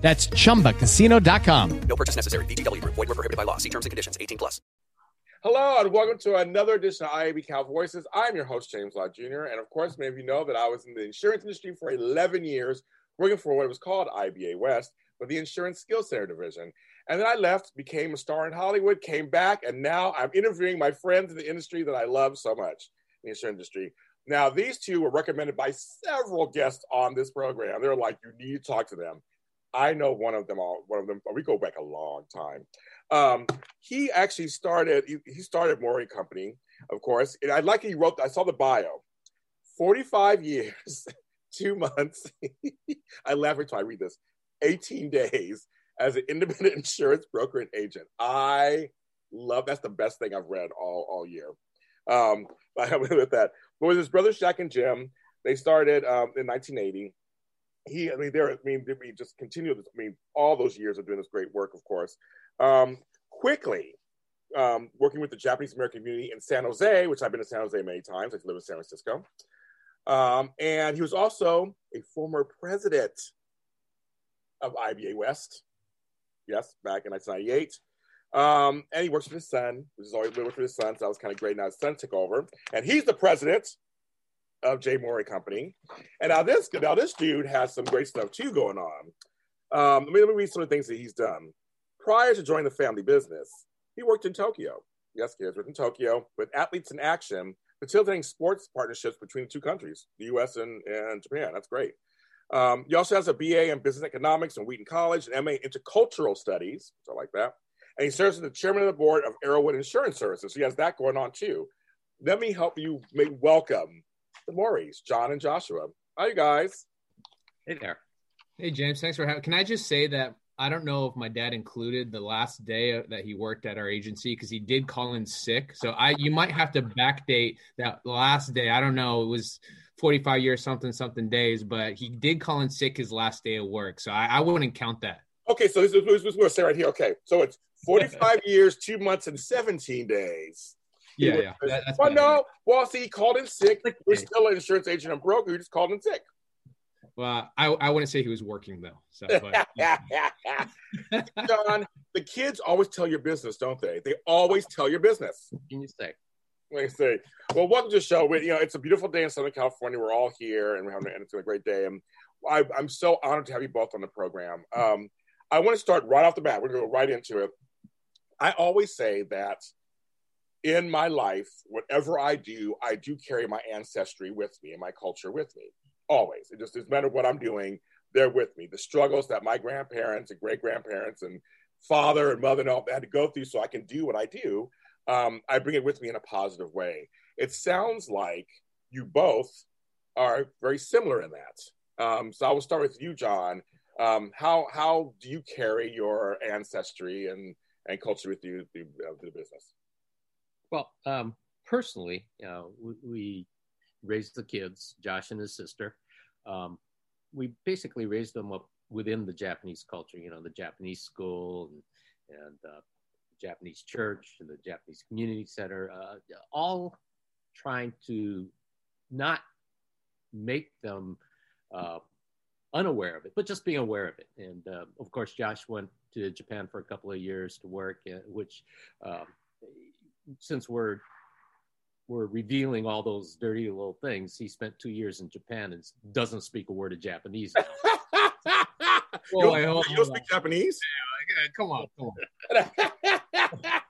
That's chumbacasino.com. No purchase necessary. VGW Group. Void were prohibited by law. See terms and conditions. 18 plus. Hello and welcome to another edition of IAB Cal Voices. I'm your host, James Law Jr. And of course, many of you know that I was in the insurance industry for 11 years, working for what was called IBA West, with the Insurance Skill Center Division. And then I left, became a star in Hollywood, came back, and now I'm interviewing my friends in the industry that I love so much, the insurance industry. Now, these two were recommended by several guests on this program. They're like, you need to talk to them. I know one of them all. One of them. We go back a long time. Um, he actually started. He, started Morey Company, of course. And I like he wrote. I saw the bio. Forty-five years, two months. I laugh every time I read this. Eighteen days as an independent insurance broker and agent. I love. That's the best thing I've read all all year. Um, I with that. But with his brothers Jack and Jim, they started um, in 1980 he, I mean, there, I mean, we just continue this. I mean, all those years of doing this great work, of course. Um, quickly, um, working with the Japanese American community in San Jose, which I've been to San Jose many times. I live in San Francisco. Um, and he was also a former president of IBA West. Yes, back in 1998. Um, and he works for his son, which is always worked for his son. So that was kind of great. Now his son took over, and he's the president of J. Morey Company. And now this now this dude has some great stuff too going on. Um, let, me, let me read some of the things that he's done. Prior to joining the family business, he worked in Tokyo. Yes, kids worked in Tokyo with Athletes in Action, facilitating sports partnerships between the two countries, the U.S. and, and Japan. That's great. Um, he also has a BA in Business Economics from Wheaton College, an MA in Intercultural Studies, so I like that. And he serves as the chairman of the board of Arrowwood Insurance Services. So he has that going on too. Let me help you make welcome the Moris, John and Joshua. Hi, you guys. Hey there. Hey, James. Thanks for having. Can I just say that I don't know if my dad included the last day that he worked at our agency because he did call in sick. So I, you might have to backdate that last day. I don't know. It was 45 years something something days, but he did call in sick his last day of work. So I, I wouldn't count that. Okay, so this is what we're going to say right here. Okay, so it's 45 years, two months, and 17 days. Yeah, yeah. That, that's well, no. Well, see, he called in sick. We're still an insurance agent and broker. He just called in sick. Well, I, I wouldn't say he was working though. So, but, John, the kids always tell your business, don't they? They always tell your business. What can you say? Let me say. Well, welcome to the show. We, you know, it's a beautiful day in Southern California. We're all here, and we're having and it's a great day. And I, am so honored to have you both on the program. Um, I want to start right off the bat. We're going to go right into it. I always say that in my life, whatever I do, I do carry my ancestry with me and my culture with me. Always. It just doesn't matter what I'm doing, they're with me. The struggles that my grandparents and great grandparents and father and mother and all had to go through so I can do what I do, um, I bring it with me in a positive way. It sounds like you both are very similar in that. Um, so I will start with you, John. Um, how how do you carry your ancestry and and culture with you through, uh, the business? Well, um, personally, you know, we, we, raised the kids, Josh and his sister. Um, we basically raised them up within the Japanese culture, you know, the Japanese school and, and uh, Japanese church and the Japanese community center, uh, all trying to not make them uh, unaware of it, but just being aware of it. And uh, of course, Josh went to Japan for a couple of years to work, uh, which um, since we're we're revealing all those dirty little things, he spent two years in Japan and doesn't speak a word of Japanese. well, you don't, you don't speak Japanese? Yeah, come on, come on.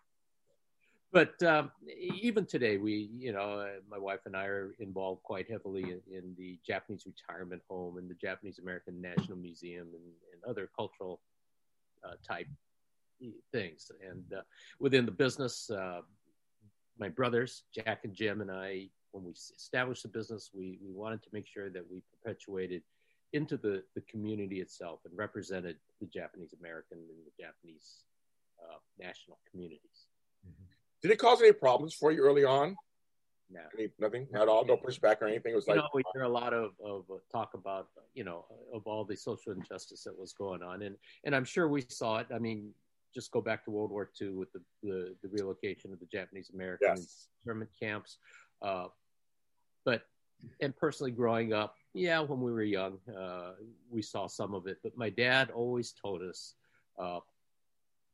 but um, even today, we, you know, uh, my wife and I are involved quite heavily in, in, the Japanese retirement home and the Japanese American National Museum and, and other cultural uh, type things. And uh, within the business, uh, my brothers, Jack and Jim, and I, when we established the business, we, we wanted to make sure that we perpetuated into the, the community itself and represented the Japanese American and the Japanese uh, national communities. Did it cause any problems for you early on? No. Any, nothing at all. No pushback or anything. It was You like know, we hear a lot of, of uh, talk about, you know, of all the social injustice that was going on. And, and I'm sure we saw it. I mean, just go back to World War II with the, the, the relocation of the Japanese American Yes. internment camps. Uh, but, and personally growing up, yeah, when we were young, uh, we saw some of it. But my dad always told us, uh,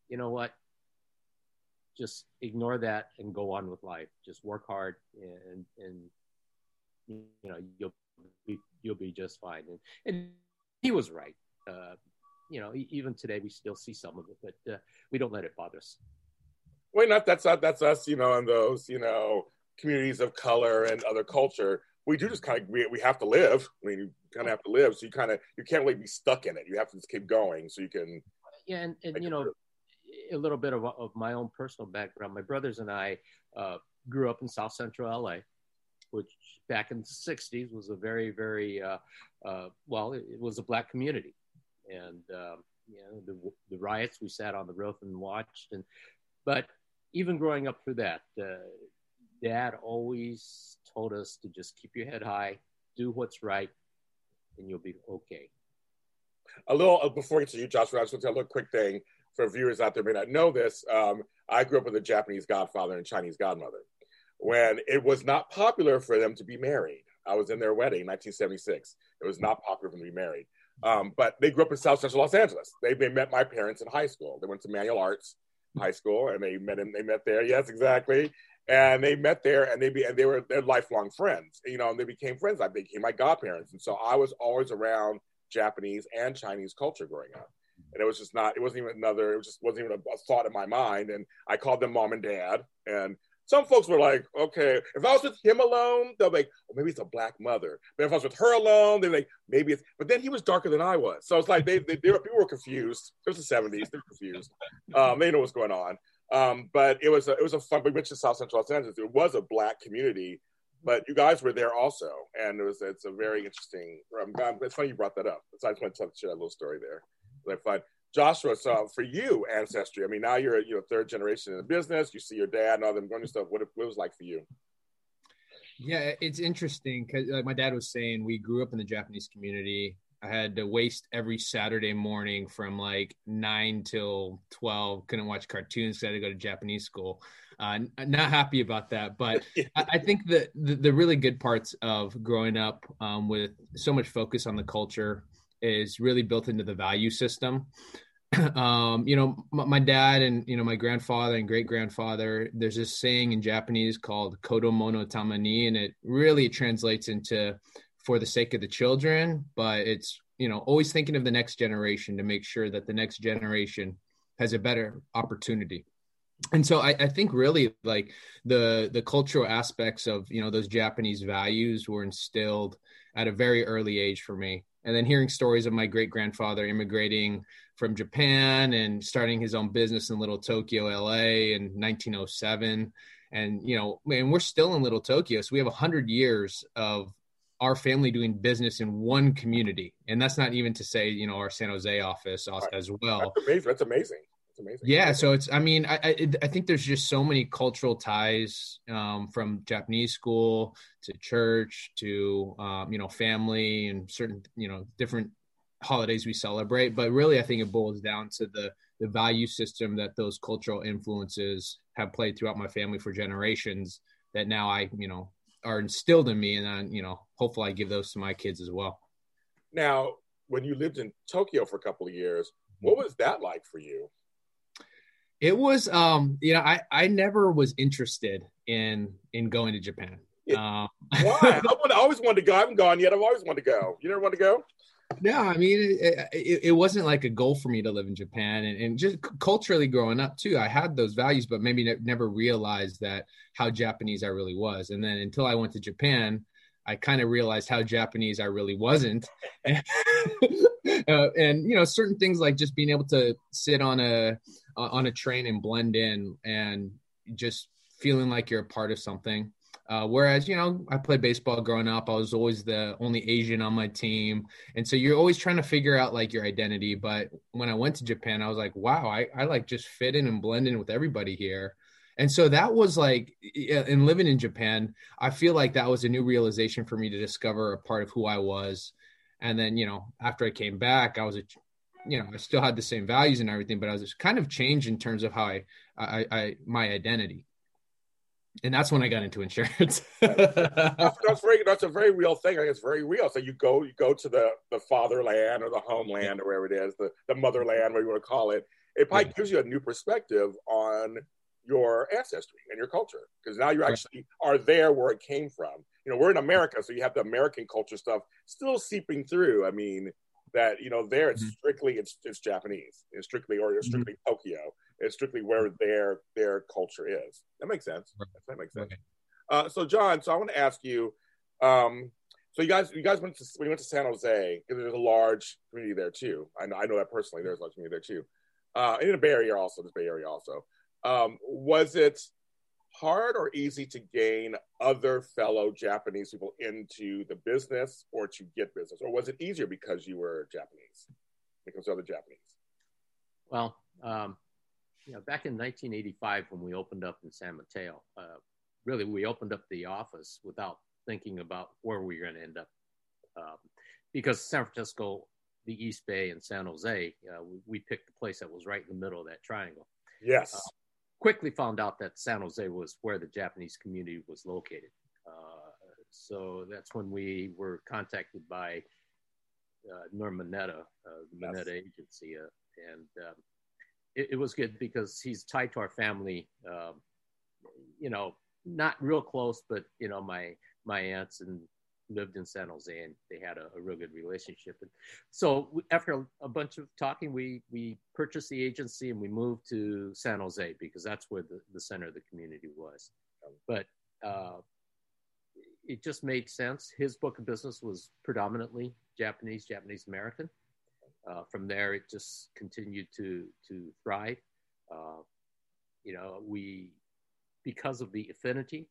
you know what? Just ignore that and go on with life. Just work hard and, and you know you'll be you'll be just fine and, and he was right uh, you know even today we still see some of it but uh, we don't let it bother us wait, not that's not that's us, you know, and those, you know, communities of color and other culture. We do just kind of we, we have to live. I mean, you kind of have to live, so you kind of you can't really be stuck in it. You have to just keep going, so you can. yeah and, and you know through. a little bit of, of my own personal background my brothers and i uh, grew up in south central la which back in the 60s was a very very uh, uh, well it was a black community and um, you know the, the riots we sat on the roof and watched and but even growing up through that uh, dad always told us to just keep your head high do what's right and you'll be okay a little uh, before we get to you, Joshua. I just want to tell a little quick thing for viewers out there may not know this. Um, I grew up with a Japanese godfather and Chinese godmother. When it was not popular for them to be married, I was in their wedding, 1976. It was not popular for them to be married. Um, but they grew up in South Central Los Angeles. They, they met my parents in high school. They went to Manual Arts High School, and they met him. They met there. Yes, exactly. And they met there, and they be and they were they're lifelong friends. You know, and they became friends. I became my godparents, and so I was always around Japanese and Chinese culture growing up. And it was just not, it wasn't even another, it just wasn't even a, a thought in my mind. And I called them mom and dad. And some folks were like, okay, if I was with him alone, they'll be like, oh, maybe it's a black mother. But if I was with her alone, they're like, maybe it's, but then he was darker than I was. So it's like, they, they, they were, people were confused. It was the 70s, they were confused. Um, they know what's going on. Um, but it was a, it was a fun, we mentioned South Central Los Angeles. It was a black community, but you guys were there also. And it was, it's a very interesting, I'm glad, it's funny you brought that up. So I just want to share that little story there. Fun. Joshua, so for you, ancestry, I mean, now you're you know third generation in the business. You see your dad and all them going and stuff. What it, what it was like for you? Yeah, it's interesting because like my dad was saying, we grew up in the Japanese community. I had to waste every Saturday morning from like nine till twelve. Couldn't watch cartoons. I had to go to Japanese school. Uh, not happy about that, but I, I think that the, the really good parts of growing up um, with so much focus on the culture is really built into the value system. um, you know, my, my dad and you know my grandfather and great grandfather. There's this saying in Japanese called "kodomo no tame ni," and it really translates into "for the sake of the children," but it's you know always thinking of the next generation to make sure that the next generation has a better opportunity and so I, I, think really like the the cultural aspects of you know those japanese values were instilled at a very early age for me and then hearing stories of my great grandfather immigrating from japan and starting his own business in little tokyo la in 1907 and you know and we're still in little tokyo so we have 100 years of our family doing business in one community and that's not even to say you know our san jose office Right. as well That's amazing. That's amazing. That's amazing. yeah so it's i mean i i, I think there's just so many cultural ties um, from japanese school to church to um, you know family and certain you know different holidays we celebrate but really i think it boils down to the the value system that those cultural influences have played throughout my family for generations that now i you know are instilled in me and then you know hopefully i give those to my kids as well Now, when you lived in Tokyo for a couple of years, what was that like for you? It was, um, you know, I I never was interested in in going to Japan. Um, Why? I always wanted to go. I haven't gone yet. I've always wanted to go. You never want to go? no, I mean, it, it, it wasn't like a goal for me to live in Japan, and, and just culturally growing up too, I had those values, but maybe ne- never realized that how Japanese I really was. And then until I went to Japan, I kind of realized how Japanese I really wasn't. uh, and you know, certain things like just being able to sit on a on a train and blend in, and just feeling like you're a part of something. Uh, whereas, you know, I played baseball growing up. I was always the only Asian on my team. And so you're always trying to figure out like your identity. But when I went to Japan, I was like, wow, I, I like just fit in and blend in with everybody here. And so that was like, in living in Japan, I feel like that was a new realization for me to discover a part of who I was. And then, you know, after I came back, I was a, you know, I still had the same values and everything, but I was just kind of changed in terms of how I, I, I my identity. And that's when I got into insurance. that's, that's, very that's a very real thing. I think it's very real. So you go you go to the the fatherland or the homeland or wherever it is, the, the motherland, whatever you want to call it. It probably gives you a new perspective on your ancestry and your culture because now you actually are there where it came from. You know, we're in America, so you have the American culture stuff still seeping through. I mean, that you know, there it's mm-hmm. strictly it's it's Japanese, it's strictly or it's mm-hmm. strictly mm-hmm. Tokyo, it's strictly where their their culture is. That makes sense. That makes sense. Uh, so, John, so I want to ask you. Um, so you guys, you guys went to we went to San Jose because there's a large community there too. I know, I know that personally. There's a large community there too, uh, in the Bay Area also. The Bay Area also. Um, was it hard or easy to gain other fellow Japanese people into the business or to get business? Or was it easier because you were Japanese, because other Japanese? Well, um, you know, back in 1985 when we opened up in San Mateo, uh, really we opened up the office without thinking about where we were going to end up. Um, because San Francisco, the East Bay, and San Jose, uh, we, we, picked the place that was right in the middle of that triangle. Yes. Uh, quickly found out that San Jose was where the Japanese community was located. Uh, so that's when we were contacted by uh, Norm Mineta, uh, the yes. Agency, uh, and um, it, it, was good because he's tied to our family. Um, you know, not real close, but you know, my my aunts and lived in San Jose and they had a, a real good relationship. And so after a, a, bunch of talking, we, we purchased the agency and we moved to San Jose because that's where the, the center of the community was. But uh, it just made sense. His book of business was predominantly Japanese, Japanese American. Uh, from there, it just continued to to thrive. Uh, you know, we because of the affinity,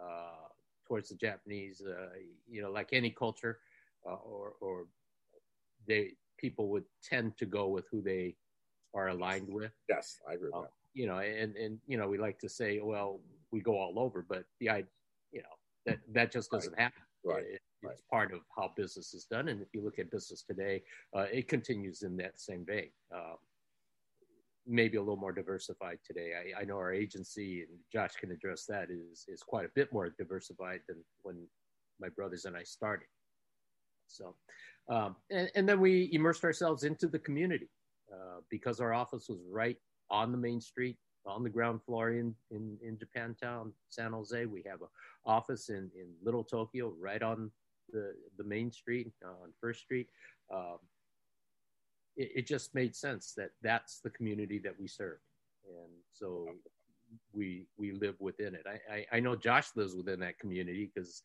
uh, towards the Japanese, uh, you know, like any culture, uh, or, or they people would tend to go with who they are aligned with. Yes, I agree with that. You know, and and you know, we like to say, well, we go all over, but the I, you know, that that just doesn't right. happen. Right. It, right. It's part of how business is done, and if you look at business today, uh, it continues in that same vein. Um, maybe a little more diversified today. I, I, know our agency, and Josh can address that, is is quite a bit more diversified than when my brothers and I started. So, um, and, and, then we immersed ourselves into the community uh, because our office was right on the main street, on the ground floor in in, in Japantown, San Jose. We have an office in in Little Tokyo, right on the the main street on First Street. Um, it, it just made sense that that's the community that we serve, and so we we live within it. I I, I know Josh lives within that community because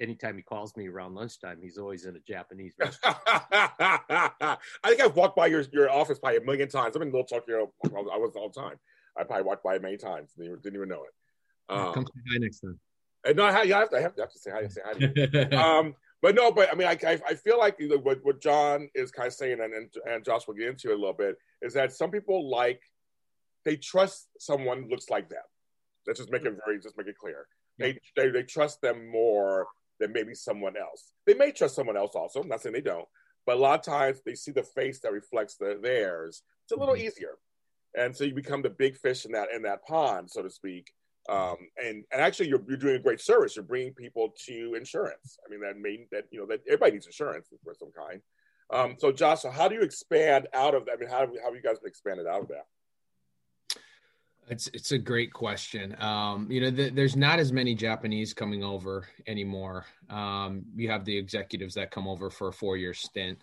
anytime he calls me around lunchtime, he's always in a Japanese restaurant. I think I've walked by your, your office probably a million times. I'm in Little Tokyo. I was all the time. I probably walked by it many times. Didn't even, didn't even know it. Um, Come say hi next time. And no, I have, to, I have to, I have to say hi. Say hi to you. um, but no, but I mean, I, I, I feel like what, what John is kind of saying, and, and, and Josh will get into it a little bit, is that some people like, they trust someone looks like them. Let's just make it very, just make it clear. They, they, they trust them more than maybe someone else. They may trust someone else also. I'm not saying they don't, but a lot of times they see the face that reflects the, theirs. It's a little mm-hmm. easier, and so you become the big fish in that in that pond, so to speak. Um, and and actually, you're you're doing a great service. You're bringing people to insurance. I mean, that mean that you know that everybody needs insurance of some kind. Um, so, Josh, so how do you expand out of that? I mean, how how have you guys expanded out of that? It's it's a great question. Um, you know, the, there's not as many Japanese coming over anymore. Um, you have the executives that come over for a four year stint,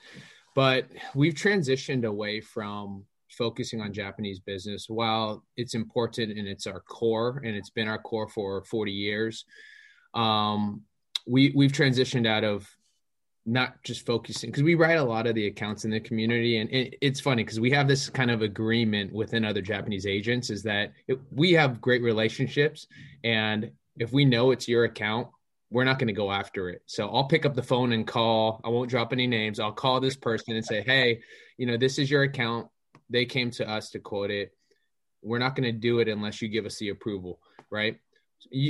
but we've transitioned away from focusing on Japanese business, while it's important and it's our core and it's been our core for 40 years, um, we we've transitioned out of not just focusing because we write a lot of the accounts in the community and it, it's funny because we have this kind of agreement within other japanese agents is that it, we have great relationships and if we know it's your account we're not going to go after it. So i'll pick up the phone and call i won't drop any names i'll call this person and say hey you know this is your account they came to us to quote it we're not going to do it unless you give us the approval, right?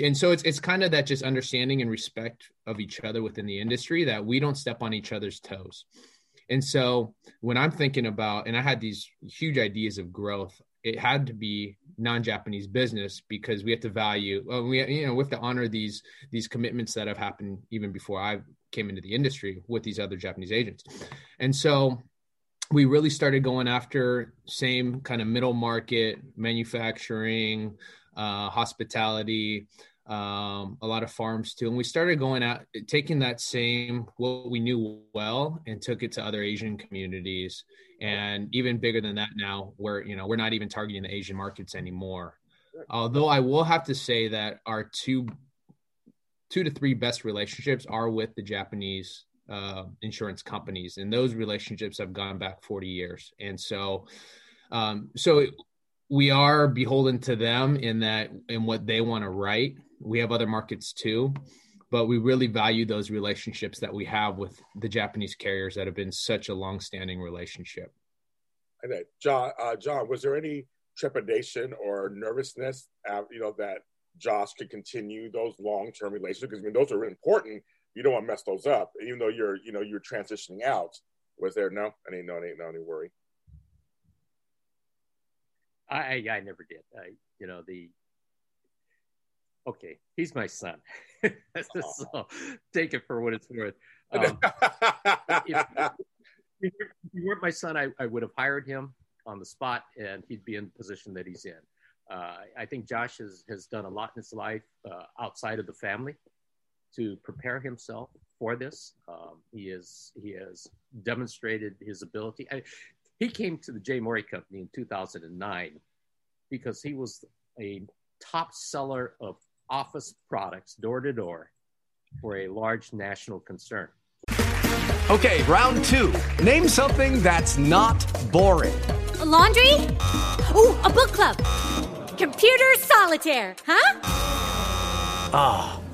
And so it's it's kind of that just understanding and respect of each other within the industry that we don't step on each other's toes. And so when I'm thinking about, and I had these huge ideas of growth, it had to be non-Japanese business because we have to value, well, we you know we have to honor these these commitments that have happened even before I came into the industry with these other Japanese agents, and so we really started going after same kind of middle market manufacturing, uh, hospitality, um, a lot of farms too. And we started going out, taking that same what we knew well, and took it to other Asian communities, and even bigger than that now. Where you know we're not even targeting the Asian markets anymore. Although I will have to say that our two two to three best relationships are with the Japanese uh, insurance companies, and those relationships have gone back 40 years. And so, um, so we are beholden to them in that in what they want to write. We have other markets too, but we really value those relationships that we have with the Japanese carriers that have been such a long-standing relationship. And then, John, uh, John, was there any trepidation or nervousness, uh, you know, that Josh could continue those long-term relationships? Because I mean, those are important you don't want to mess those up, even though you're, you know, you're transitioning out. Was there no? I didn't know any, no any worry. I I never did. I you know the okay, he's my son. so take it for what it's worth. Um, if, if, you weren't my son, I, I would have hired him on the spot and he'd be in the position that he's in. Uh, I think Josh has, has done a lot in his life uh, outside of the family to prepare himself for this. Um, he is he has demonstrated his ability. I, he came to the J. Morey Company in 2009 because he was a top seller of office products door to door for a large national concern. Okay, round two. Name something that's not boring. A laundry? Ooh, a book club. Computer solitaire, huh? Ah.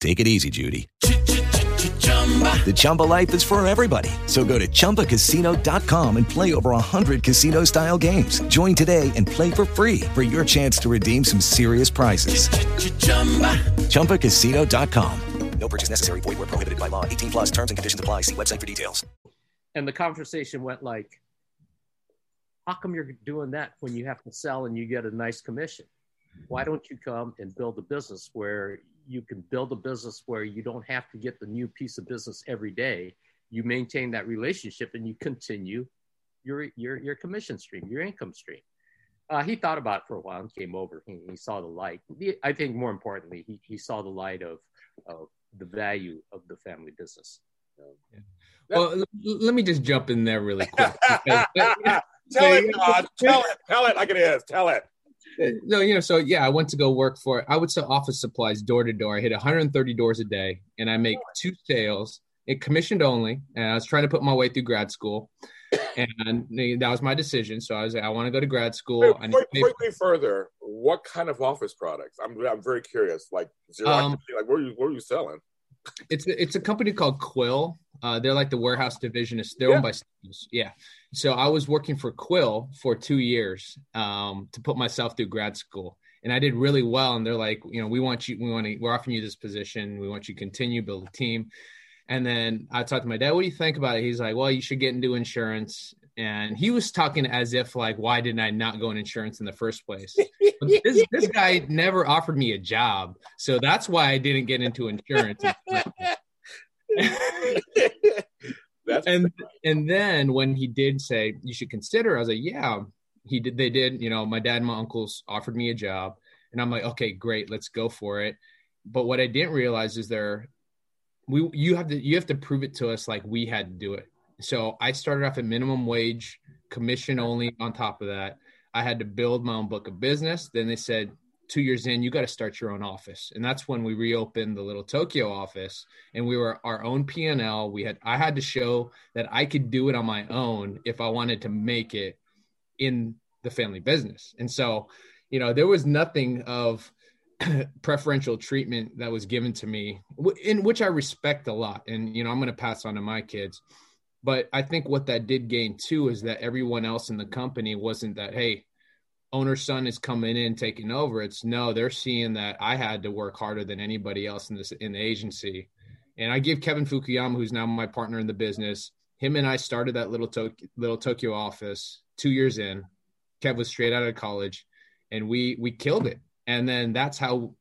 Take it easy, Judy. The Chumba life is for everybody. So go to ChumbaCasino.com and play over 100 casino style games. Join today and play for free for your chance to redeem some serious prizes. ChumbaCasino.com. No purchase necessary. Void where prohibited by law. 18 plus terms and conditions apply. See website for details. And the conversation went like, how come you're doing that when you have to sell and you get a nice commission? Why don't you come and build a business where you can build a business where you don't have to get the new piece of business every day. You maintain that relationship and you continue your your your commission stream, your income stream. Uh, he thought about it for a while and came over. He, he saw the light. I think more importantly, he, he saw the light of, of the value of the family business. Yeah. Well, let me just jump in there really quick. tell it, God. Tell it. Tell it like it is. Tell it no, you know, so yeah, I went to go work for. I would sell office supplies door to door. I hit 130 doors a day, and I make two sales. It commissioned only, and I was trying to put my way through grad school, and that was my decision. So I was like, I want to go to grad school. Wait, quickly further, what kind of office products? I'm I'm very curious. Like zero, um, like what are you what are you selling? It's it's a company called Quill. Uh, they're like the warehouse division. They're yeah. owned by yeah. So I was working for Quill for two years um, to put myself through grad school, and I did really well. And they're like, you know, we want you, we want to, we're offering you this position. We want you to continue build a team. And then I talked to my dad. What do you think about it? He's like, well, you should get into insurance. And he was talking as if like, why didn't I not go in insurance in the first place? this, this guy never offered me a job, so that's why I didn't get into insurance. That's and and then when he did say you should consider, I was like, yeah, he did. They did. You know, my dad and my uncles offered me a job, and I'm like, okay, great, let's go for it. But what I didn't realize is there, we you have to you have to prove it to us like we had to do it. So I started off at minimum wage, commission only. On top of that, I had to build my own book of business. Then they said, two years in, you got to start your own office. And that's when we reopened the little Tokyo office and we were our own P&L. We had, I had to show that I could do it on my own if I wanted to make it in the family business. And so, you know, there was nothing of preferential treatment that was given to me in which I respect a lot. And, you know, I'm going to pass on to my kids. But I think what that did gain too is that everyone else in the company wasn't that, hey, owner's son is coming in taking over. It's no, they're seeing that I had to work harder than anybody else in this in the agency. And I give Kevin Fukuyama, who's now my partner in the business, him and I started that little Tokyo, little Tokyo office two years in. Kev was straight out of college, and we we killed it. And then that's how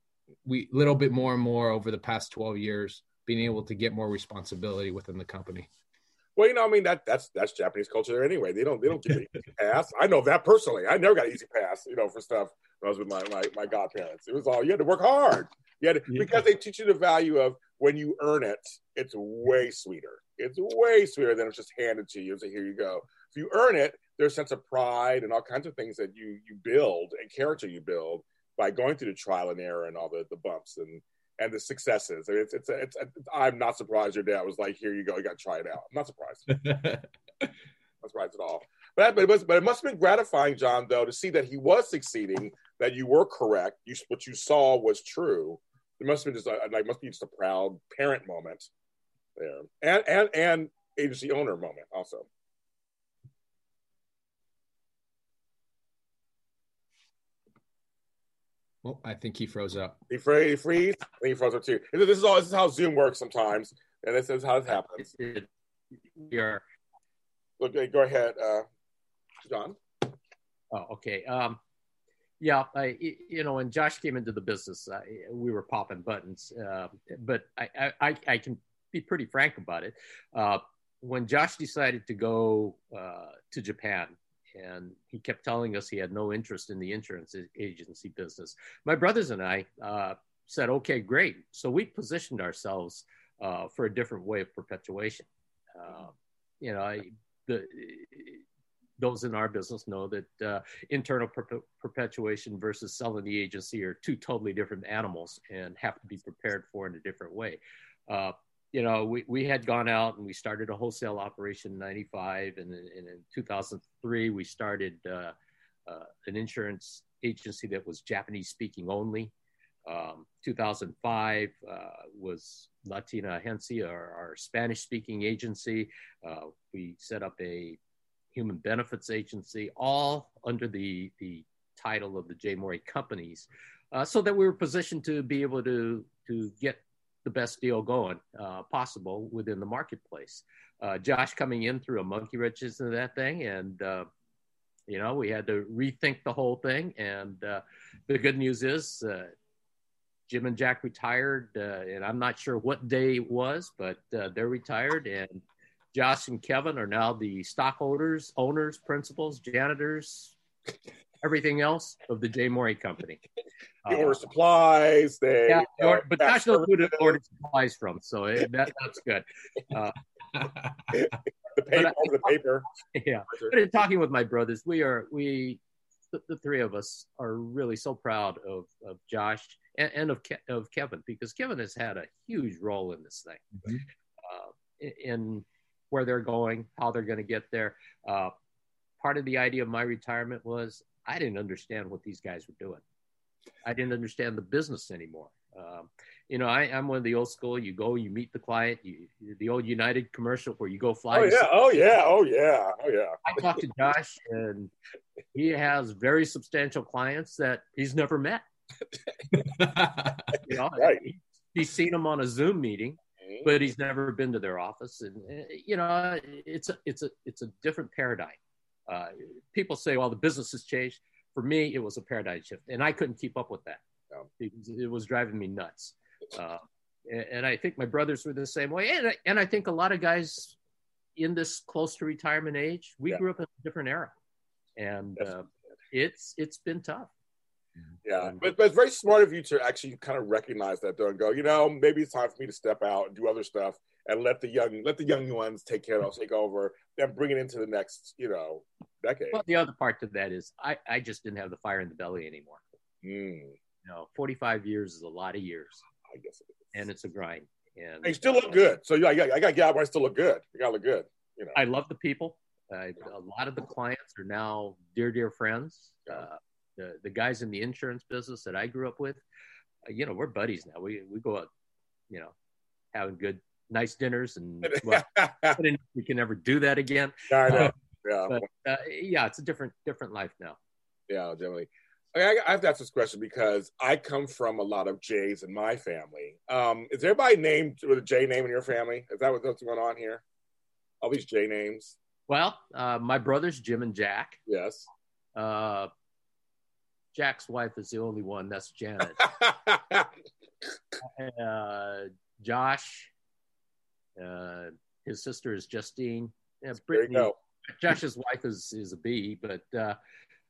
we little bit more and more over the past twelve years, being able to get more responsibility within the company. Well, you know, I mean that that's that's Japanese culture there anyway. They don't they don't give an easy pass. I know that personally. I never got easy pass, you know, for stuff when I was with my my, my godparents. It was all you had to work hard. You had to, yeah. because they teach you the value of when you earn it, it's way sweeter. It's way sweeter than it's just handed to you. So here you go. If you earn it, there's a sense of pride and all kinds of things that you you build and character you build by going through the trial and error and all the the bumps and and the successes. I mean, it's, it's, it's, it's, I'm not surprised your dad was like, here you go, you got to try it out. I'm not surprised. not surprised at all. But, but, it was, but it must have been gratifying, John, though, to see that he was succeeding, that you were correct, you, what you saw was true. It must have been just a, like, must be just a proud parent moment there. And, and, and agency owner moment also. Well, I think he froze up. He, froze. he freeze. I think he froze up too. This is all. This is how Zoom works sometimes, and this is how it happens. We are. Okay, go ahead, uh, John. Oh, okay. Um, yeah, I, you know, when Josh came into the business, I, we were popping buttons, uh, but I, I, I can be pretty frank about it. Uh, when Josh decided to go uh, to Japan and he kept telling us he had no interest in the insurance agency business. My brothers and I uh, said, "Okay, great." So we positioned ourselves uh, for a different way of perpetuation. Uh, you know, I, the those in our business know that uh, internal per- perpetuation versus selling the agency are two totally different animals and have to be prepared for in a different way. You know, we, we had gone out and we started a wholesale operation in 95. And, and in 2003, we started uh, uh, an insurance agency that was Japanese speaking only. Um, 2005 uh, was Latina Agencia, our, our Spanish speaking agency. Uh, we set up a human benefits agency, all under the, the title of the J. Morey companies, uh, so that we were positioned to be able to, to get the best deal going uh, possible within the marketplace. Uh, Josh coming in through a monkey wrenches into that thing, and uh, you know we had to rethink the whole thing. And uh, the good news is uh, Jim and Jack retired, uh, and I'm not sure what day it was, but they're retired, and Josh and Kevin are now the stockholders, owners, principals, janitors, everything else of the J. Morey Company. They order supplies. They yeah, uh, but Josh knows who to order supplies from, so it, that, that's good. Uh, the paper, but, the paper. Yeah, but in talking with my brothers, we are we the, the three of us are really so proud of of Josh and, and of Ke- of Kevin because Kevin has had a huge role in this thing, mm-hmm. uh, in, in where they're going, how they're going to get there. Uh, part of the idea of my retirement was I didn't understand what these guys were doing. I didn't understand the business anymore. Um, you know, I, am one of the old school. You go, you meet the client. You, the old United commercial where you go fly. Oh yeah, oh yeah, oh yeah, oh yeah. I talked to Josh, and he has very substantial clients that he's never met. you know, right. he's seen them on a Zoom meeting, but he's never been to their office. And eh, you know, it's a it's a it's a different paradigm. Uh, people say, well, the business has changed. For me, it was a paradigm shift, and I couldn't keep up with that. It, it was driving me nuts. Uh, and, and, I think my brothers were the same way. And I, and I think a lot of guys in this close to retirement age, we yeah. grew up in a different era, and uh, it's it's been tough. Yeah, but, but it's very smart of you to actually kind of recognize that though and go, you know, maybe it's time for me to step out and do other stuff and let the young let the young ones take care of take over and bring it into the next, you know, decade. Well, the other part to that is I, I just didn't have the fire in the belly anymore. Mm, You know, 45 years is a lot of years, I guess it is. and it's a grind. And you still look good. So you, I, got- I got to get out, but I still look good. You got to look good. You know. I love the people. I, a lot of the clients are now dear, dear friends. Uh, the the guys in the insurance business that I grew up with, uh, you know, we're buddies now. We we go out, you know, having good, nice dinners, and well, I don't know if we can never do that again. Yeah, I know. Yeah, But uh, yeah, it's a different different life now. yeah, definitely. I, I have to ask this question because I come from a lot of J's in my family. Um, is everybody named with a J name in your family? Is that what's going on here? All these J names? Well, uh, my brothers Jim and Jack. Yes. Uh, Jack's wife is the only one. That's Janet. uh, Josh. Uh, his sister is Justine. Yeah, there you Brittany. go. Josh's wife is is a B, but uh,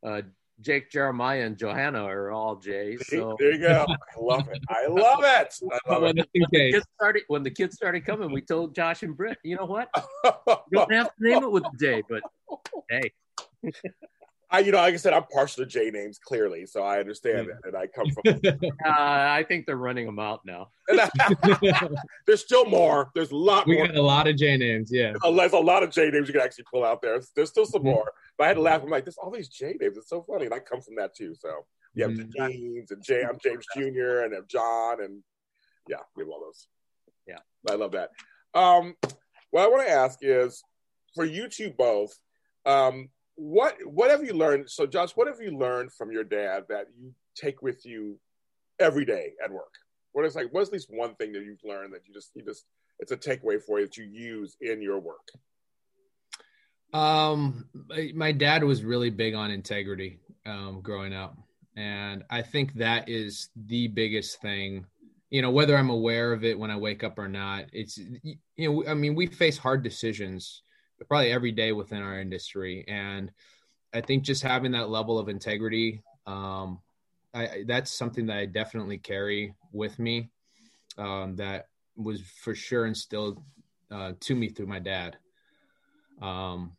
uh, Jake, Jeremiah, and Johanna are all J's. So There you go. I love it. I love it. I love Well, it. when the case. kids started when the kids started coming, we told Josh and Britt, you know what? You don't have to name it with a J, but hey, I, you know, like I said, I'm partial to J names clearly, so I understand it, and I come from. uh, I think they're running them out now. There's still more. There's a lot more we more. got a lot of J names. Yeah. Unless a lot of J names you can actually pull out there. There's still some Mhm. more. But I had to laugh. I'm like, there's all these J names. It's so funny. And I come from that too. So you have Mhm. James and J. I'm James Jr. and I'm John and yeah, we have all those. Yeah. I love that. Um, what I want to ask is for you two both, um, what what have you learned? So Josh, what have you learned from your dad that you take with you every day at work? What is like what's at least one thing that you've learned that you just you just it's a takeaway for you that you use in your work? Um, my- dad was really big on integrity um, growing up, and I think that is the biggest thing. You know, whether I'm aware of it when I wake up or not, it's you know, I mean, we face hard decisions probably every day within our industry, and I think just having that level of integrity, um, I, I that's something that I definitely carry with me. Um, that was for sure instilled uh, to me through my dad. Um,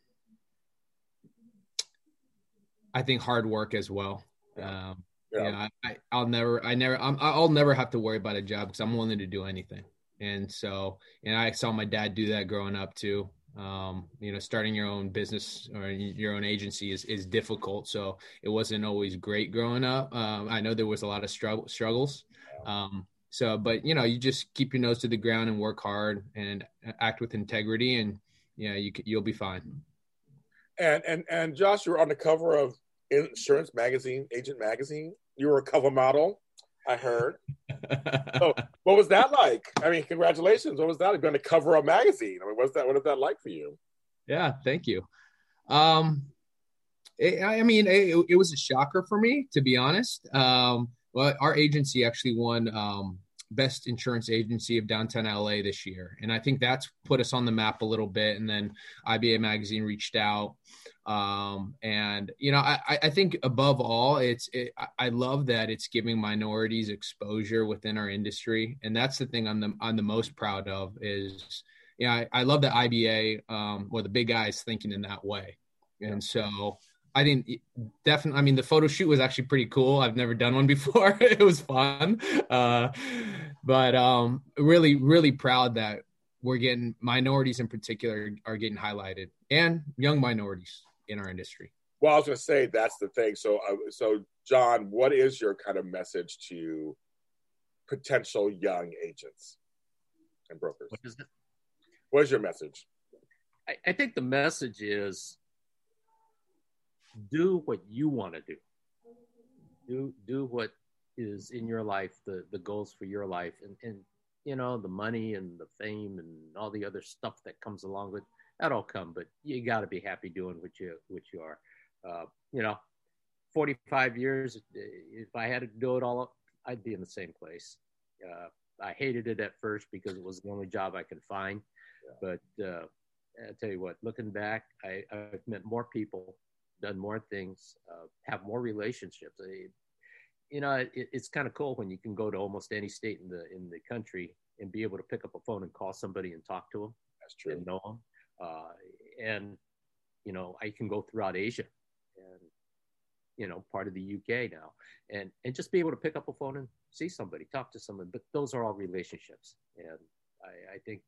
I think hard work as well. Um, Yeah. yeah, I, I, I'll never, I never, I'm, I'll never have to worry about a job because I'm willing to do anything. And so, and I saw my dad do that growing up too. Um, you know, starting your own business or your own agency is, is difficult. So it wasn't always great growing up. Um, I know there was a lot of struggle, struggles. Um, so, but you know, you just keep your nose to the ground and work hard and act with integrity, and yeah, you you'll be fine. And and and Josh, you were on the cover of Insurance Magazine, Agent Magazine. You were a cover model, I heard. So, what was that like? I mean, congratulations. What was that? You've been on cover a magazine. I mean, what's that? What is that like for you? Yeah, thank you. Um, it, I I mean, it, it was a shocker for me, to be honest. Um, well, our agency actually won um, best insurance agency of downtown LA this year, and I think that's put us on the map a little bit. And then IBA magazine reached out, um, and you know, I, I- think above all, it's it, I- I love that it's giving minorities exposure within our industry, and that's the thing I'm the I'm the most proud of is yeah, I, I love that IBA um, or the big guys thinking in that way. And so I didn't definitely, I mean, the photo shoot was actually pretty cool. I've never done one before. it was fun. Uh, but um, really, really proud that we're getting minorities in particular are getting highlighted and young minorities in our industry. Well, I was going to say that's the thing. So, uh, so John, what is your kind of message to potential young agents and brokers? What is it? What is your message? I, I think the message is do what you want to do. Do do what is in your life, the the goals for your life, and and you know the money and the fame and all the other stuff that comes along with that'll come. But you got to be happy doing what you what you are. Uh, you know, forty five years. If I had to do it all, I'd be in the same place. Uh, I hated it at first because it was the only job I could find. But uh, I tell you what, looking back, I, I've met more people, done more things, uh, have more relationships. I, you know, it, it's kind of cool when you can go to almost any state in the in the country and be able to pick up a phone and call somebody and talk to them That's true. and know them. Uh, and you know, I can go throughout Asia and, you know, part of the UK now and, and just be able to pick up a phone and see somebody, talk to someone. But those are all relationships. And I, I think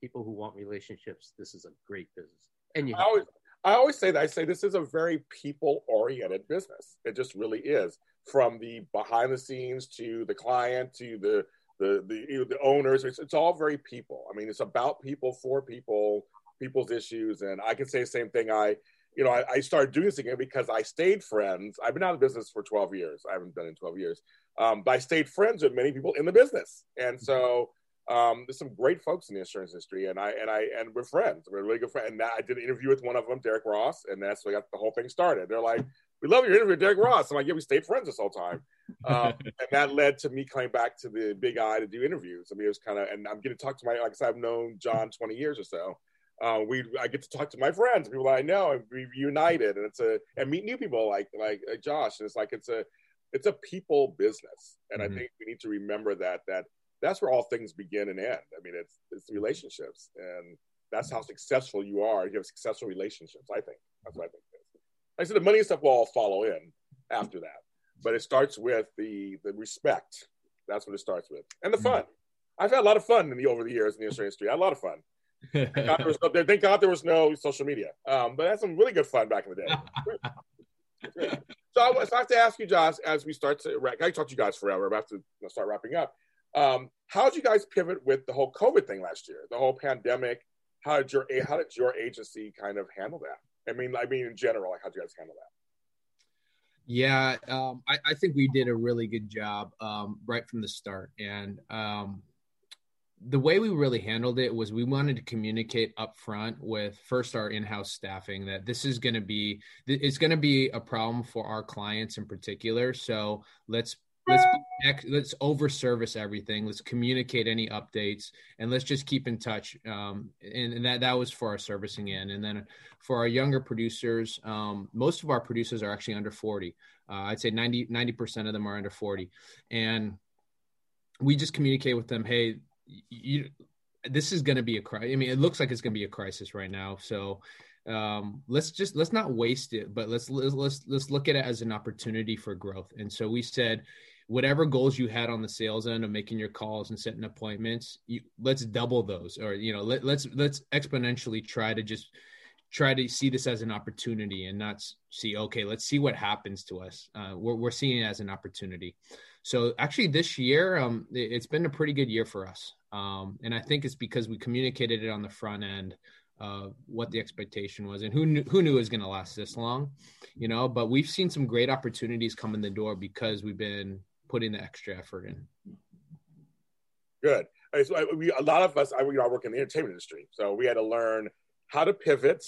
people who want relationships, this is a great business. And you I always, I always say that I say this is a very people oriented business. It just really is. From the behind the scenes to the client to the the the, you know, the owners, it's, it's all very people. I mean, it's about people for people, people's issues. And I can say the same thing. I you know, I, I, started doing this again because I stayed friends. I've been out of business for 12 years. I haven't done it in 12 years. Um, but I stayed friends with many people in the business. And so um, there's some great folks in the insurance industry, and I and I and we're friends. We're really good friends. And I did an interview with one of them, Derek Ross, and that's what got the whole thing started. They're like, "We love your interview, Derek Ross." I'm like, "Yeah, we stayed friends this whole time," um, and that led to me coming back to the Big I to do interviews. I mean, it was kind of, and I'm getting to talk to my, like I said, I've known John 20 years or so. Uh, we, I get to talk to my friends, people I know, and we united, and it's a, and meet new people like like, like Josh, and it's like it's a, it's a people business, and mm-hmm. I think we need to remember that that that's where all things begin and end. I mean, it's it's relationships, and that's how successful you are. You have successful relationships. I think that's what I think. I said the money stuff will all follow in after that, but it starts with the the respect. That's what it starts with, and the mm-hmm. fun. I've had a lot of fun in the over the years in the insurance industry. I had a lot of fun. thank, God there was no, thank God there was no social media, um, but I had some really good fun back in the day. so I, so I have to ask you, Josh, as we start to. I talked to you guys forever. I'm about to start wrapping up. Um, how did you guys pivot with the whole COVID thing last year, the whole pandemic? How did your how did your agency kind of handle that? I mean, I mean in general, like how did you guys handle that? Yeah, um, I, I, think we did a really good job um, right from the start, and um, the way we really handled it was we wanted to communicate up front with first our in-house staffing that this is going to be it's going to be a problem for our clients in particular so let's let's let's over service everything let's communicate any updates and let's just keep in touch um, and, and, that that was for our servicing end. And then for our younger producers um, most of our producers are actually under 40 uh, i'd say 90 percent of them are under 40 and we just communicate with them hey you this is going to be a crisis i mean it looks like it's going to be a crisis right now. So um, let's just let's not waste it but let's let's let's look at it as an opportunity for growth. And so we said whatever goals you had on the sales end of making your calls and setting appointments you, let's double those or you know let, let's let's exponentially try to just try to see this as an opportunity and not see okay let's see what happens to us. Uh, we're, we're seeing it as an opportunity. So actually this year um, it, has been a pretty good year for us. Um, and i think it's because we communicated it on the front end uh, what the expectation was and who knew, who knew it was going to last this long you know but we've seen some great opportunities come in the door because we've been putting the extra effort in. Good. So we, a lot of us, I, you know, I work in the entertainment industry, so we had to learn how to pivot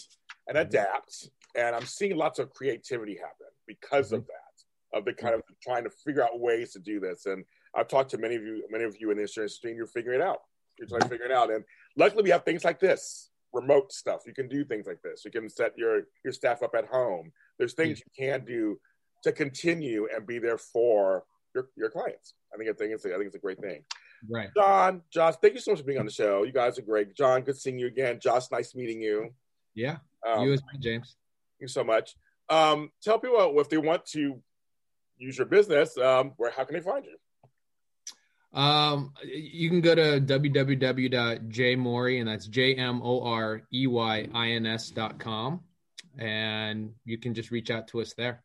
and adapt. And I'm seeing lots of creativity happen because mm-hmm. of that, of the kind of trying to figure out ways to do this. And I've talked to many of you, many of you in the insurance industry, and you're figuring it out. You're trying to figure it out. And luckily, we have things like this, remote stuff. You can do things like this. You can set your your staff up at home. There's things mm-hmm. you can do to continue and be there for your, your clients. I think I think it's a, I think it's a great thing. Right. John, Josh, thank you so much for being on the show. You guys are great. John, good seeing you again. Josh, nice meeting you. Yeah. Um, you as well, James. Thank you so much. Um, tell people if they want to use your business, um, where how can they find you? Um, you can go to www.jmorey, and that's J M O R E Y I N S dot com, and you can just reach out to us there.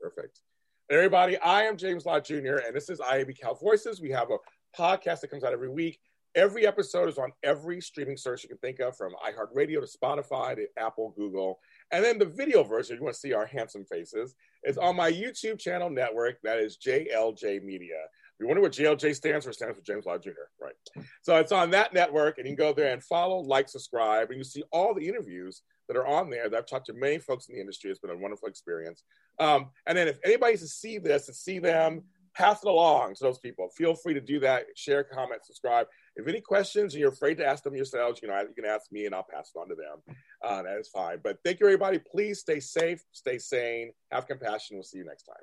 Perfect. Everybody, I am James Lott Jr., and this is IAB Cal Voices. We have a podcast that comes out every week. Every episode is on every streaming service you can think of, from iHeartRadio to Spotify to Apple, Google. And then the video version, you want to see our handsome faces, is on my YouTube channel network. That is JLJ Media. If you wonder what JLJ stands for, stands for James Lott Jr., right? So it's on that network, and you can go there and follow, like, subscribe, and you see all the interviews that are on there that I've talked to many folks in the industry. It's been a wonderful experience. Um, and then if anybody to see this and see them, pass it along to those people. Feel free to do that. Share, comment, subscribe. If any questions and you're afraid to ask them yourselves, you know, you can ask me and I'll pass it on to them. Uh, that is fine. But thank you, everybody. Please stay safe, stay sane, have compassion. We'll see you next time.